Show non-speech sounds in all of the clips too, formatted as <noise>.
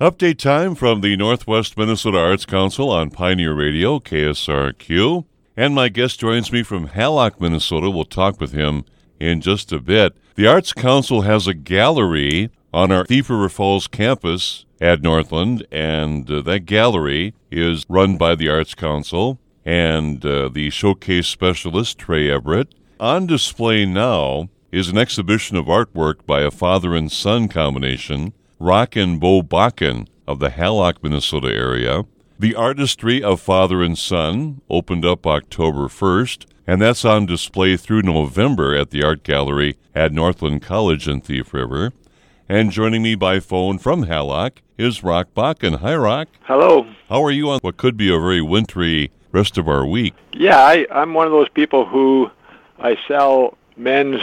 Update time from the Northwest Minnesota Arts Council on Pioneer Radio, KSRQ. And my guest joins me from Hallock, Minnesota. We'll talk with him in just a bit. The Arts Council has a gallery on our Thief River Falls campus at Northland, and uh, that gallery is run by the Arts Council and uh, the showcase specialist, Trey Everett. On display now is an exhibition of artwork by a father and son combination, Rock and Beau Bakken of the Hallock, Minnesota area. The Artistry of Father and Son opened up October 1st, and that's on display through November at the Art Gallery at Northland College in Thief River. And joining me by phone from Hallock is Rock Bakken. Hi, Rock. Hello. How are you on what could be a very wintry rest of our week? Yeah, I, I'm one of those people who I sell men's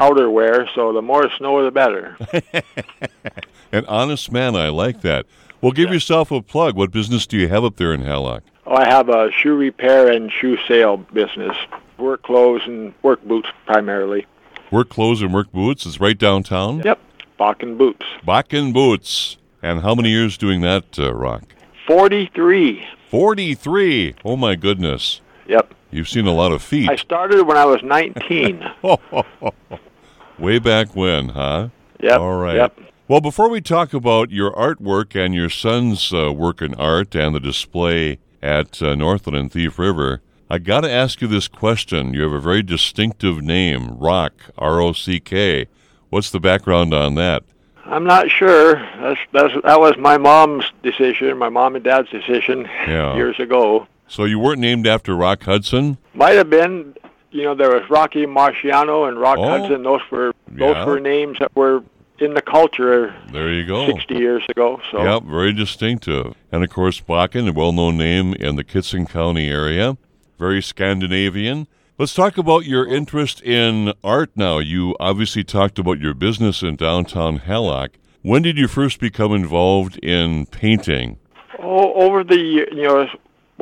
outerwear, so the more snow, the better. <laughs> An honest man, I like that. Well, give Yeah. yourself a plug. What business do you have up there in Hallock? Oh, I have a shoe repair and shoe sale business. Work clothes and work boots primarily. Work clothes and work boots. is right downtown. Yep, Bakken boots. Bakken Boots. And how many years doing that, uh, Rock? 43. 43. Oh, my goodness. Yep. You've seen a lot of feet. I started when I was 19. <laughs> Way back when, huh? Yep. All right. Yep. Well, before we talk about your artwork and your son's uh, work in art and the display at uh, Northland and Thief River, I got to ask you this question. You have a very distinctive name, Rock, R O C K. What's the background on that? I'm not sure. That's, that's, that was my mom's decision, my mom and dad's decision Yeah. years ago. So you weren't named after Rock Hudson? Might have been, you know, there was Rocky Marciano and Rock Oh. Hudson. Those were those Yeah. were names that were in the culture There you go. 60 years ago. So Yep, very distinctive. And of course, Bakken, a well known name in the Kittson County area, very Scandinavian. Let's talk about your interest in art now. You obviously talked about your business in downtown Hallock. When did you first become involved in painting? oh, over the you know,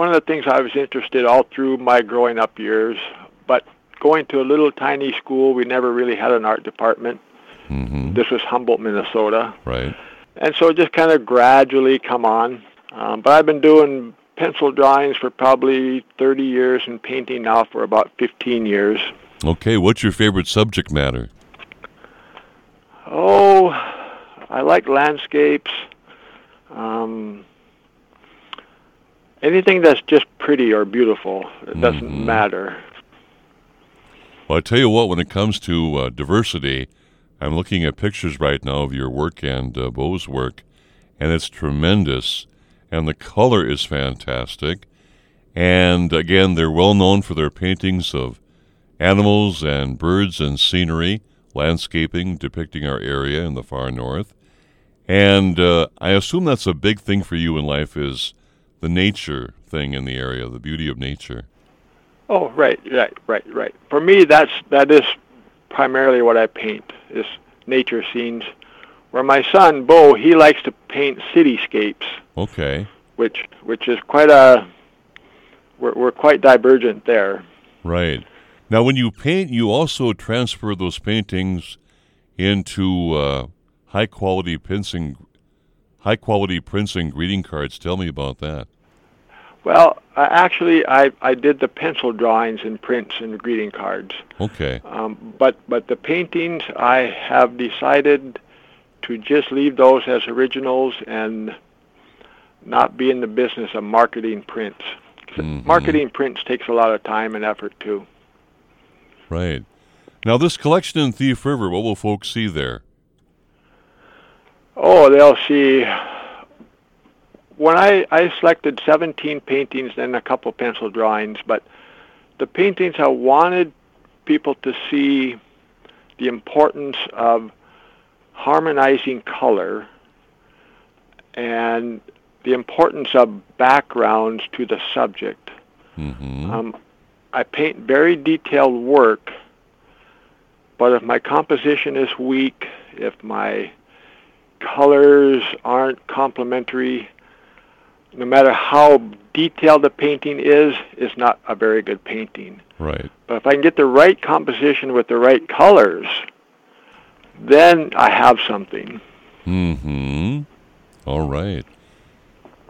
one of the things I was interested all through my growing up years. But going to a little tiny school, we never really had an art department. hmm This was Humboldt, Minnesota, Right. and so it just kind of gradually come on. Um, but I've been doing pencil drawings for probably 30 years and painting now for about 15 years. Okay, what's your favorite subject matter? Oh, I like landscapes. Um, anything that's just pretty or beautiful. It doesn't Mhm. matter. Well, I tell you what, when it comes to uh, diversity, I'm looking at pictures right now of your work and uh, Beau's work, and it's tremendous, and the color is fantastic. And again, they're well known for their paintings of animals and birds and scenery, landscaping depicting our area in the far north. And uh, I assume that's a big thing for you in life is the nature thing in the area, the beauty of nature. Oh, right, right, right, right. For me, that's that is primarily what I paint is nature scenes. Where my son Beau, he likes to paint cityscapes, Okay. which which is quite a we're, we're quite divergent there. Right. Now, when you paint, you also transfer those paintings into uh, high quality and high quality prints and greeting cards. Tell me about that. Well, I actually, I, I did the pencil drawings and prints and greeting cards. Okay. Um, but but the paintings, I have decided to just leave those as originals and not be in the business of marketing prints. Mhm. Marketing prints takes a lot of time and effort too. Right. Now, this collection in Thief River, what will folks see there? Oh, they'll see. When I, I selected 17 paintings and a couple pencil drawings, but the paintings I wanted people to see the importance of harmonizing color and the importance of backgrounds to the subject. Mm-hmm. Um, I paint very detailed work, but if my composition is weak, if my colors aren't complementary, no matter how detailed the painting is, it's not a very good painting. right. But if I can get the right composition with the right colors, then I have something. Mm-hmm. All right.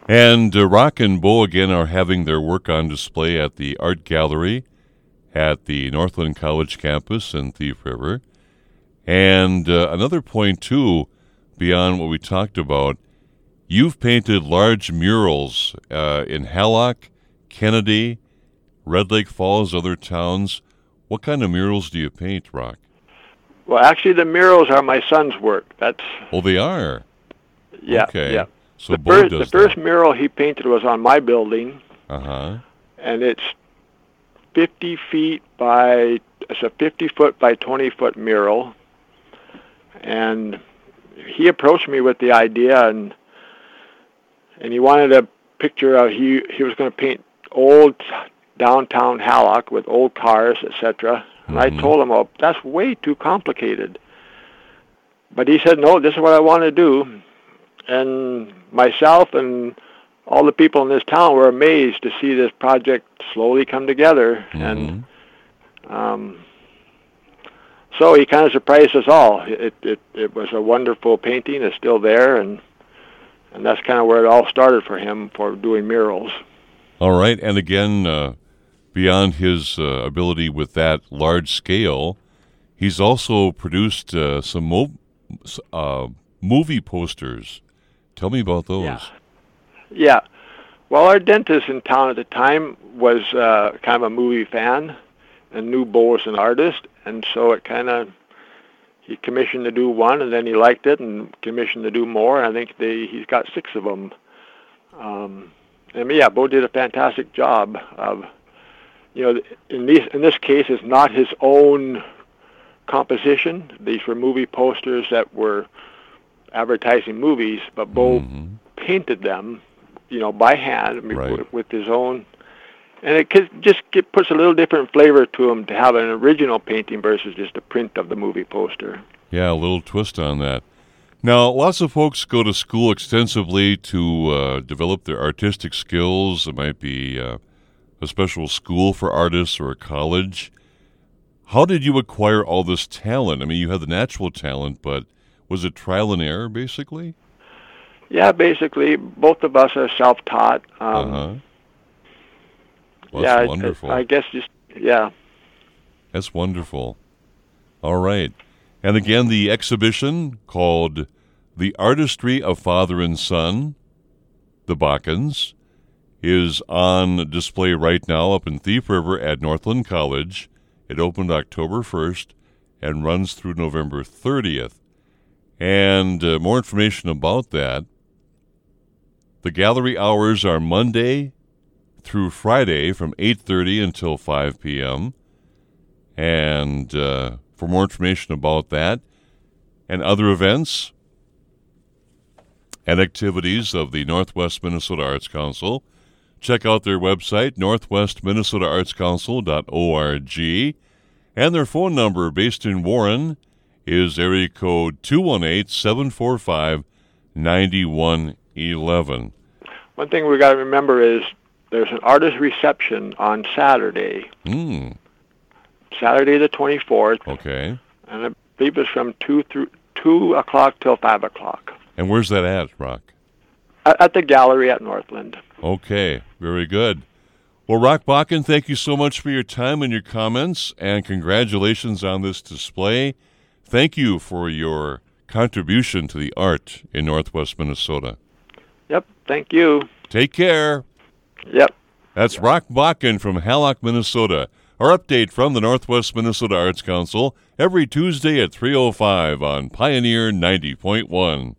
And uh, Rock and Beau again are having their work on display at the Art Gallery at the Northland College campus in Thief River. And uh, another point, too, beyond what we talked about, you've painted large murals uh, in Hallock, Kennedy, Red Lake Falls, other towns. What kind of murals do you paint, Rock? Well, actually, the murals are my son's work. That's Oh, they are. yeah, Okay. yeah. So the Beau first, the first mural he painted was on my building, Uh huh. and it's 50 feet by it's a 50 foot by 20 foot mural. And he approached me with the idea, and and he wanted a picture of he he was going to paint old downtown Hallock with old cars, etc. And I Mhm. told him, "Oh, that's way too complicated." But he said, "No, this is what I want to do." And myself and all the people in this town were amazed to see this project slowly come together. And Mhm. um, so he kind of surprised us all. It, it it was a wonderful painting. It's still there, and and that's kind of where it all started for him for doing murals. All right, and again, uh, beyond his uh, ability with that large scale, he's also produced uh, some mo- uh, movie posters. Tell me about those. Yeah. Yeah. Well, our dentist in town at the time was uh, kind of a movie fan and knew Beau was an artist, and so it kind of he commissioned to do one, and then he liked it and commissioned to do more. I think they he's got six of them. Um, and yeah, Beau did a fantastic job of, you know, in this in this case, it's not his own composition. These were movie posters that were advertising movies, but Beau Mhm. painted them, you know, by hand I mean, Right. with, with his own, and it just puts a little different flavor to them to have an original painting versus just a print of the movie poster. Yeah, a little twist on that. Now, lots of folks go to school extensively to uh, develop their artistic skills. It might be uh, a special school for artists or a college. How did you acquire all this talent? I mean, you had the natural talent, but was it trial and error, basically? Yeah, basically, both of us are self-taught. Um, uh-huh. Well, yeah, that's I- wonderful. I, guess just yeah. That's wonderful. All right. And again, the exhibition called The Artistry of Father and Son, the Bakkens, is on display right now up in Thief River at Northland College. It opened October 1st and runs through November 30th. And uh, more information about that. The gallery hours are Monday through Friday from 8:30 until 5 p.m. And uh, for more information about that and other events and activities of the Northwest Minnesota Arts Council, check out their website, northwestminnesotaartscouncil.org. And their phone number, based in Warren, is area code 218 745 9111. One thing we got to remember is there's an artist reception on Saturday, Hmm, Saturday the 24th, okay. and I believe it's from two through two o'clock till five o'clock And where's that at, Rock? at, at the gallery at Northland. Okay, very good. Well, Rock Bakken, thank you so much for your time and your comments, and congratulations on this display. Thank you for your contribution to the art in Northwest Minnesota. Yep. Thank you. Take care. Yep. That's Rock Bakken from Hallock, Minnesota. Our update from the Northwest Minnesota Arts Council every Tuesday at 3:05 on Pioneer 90.1.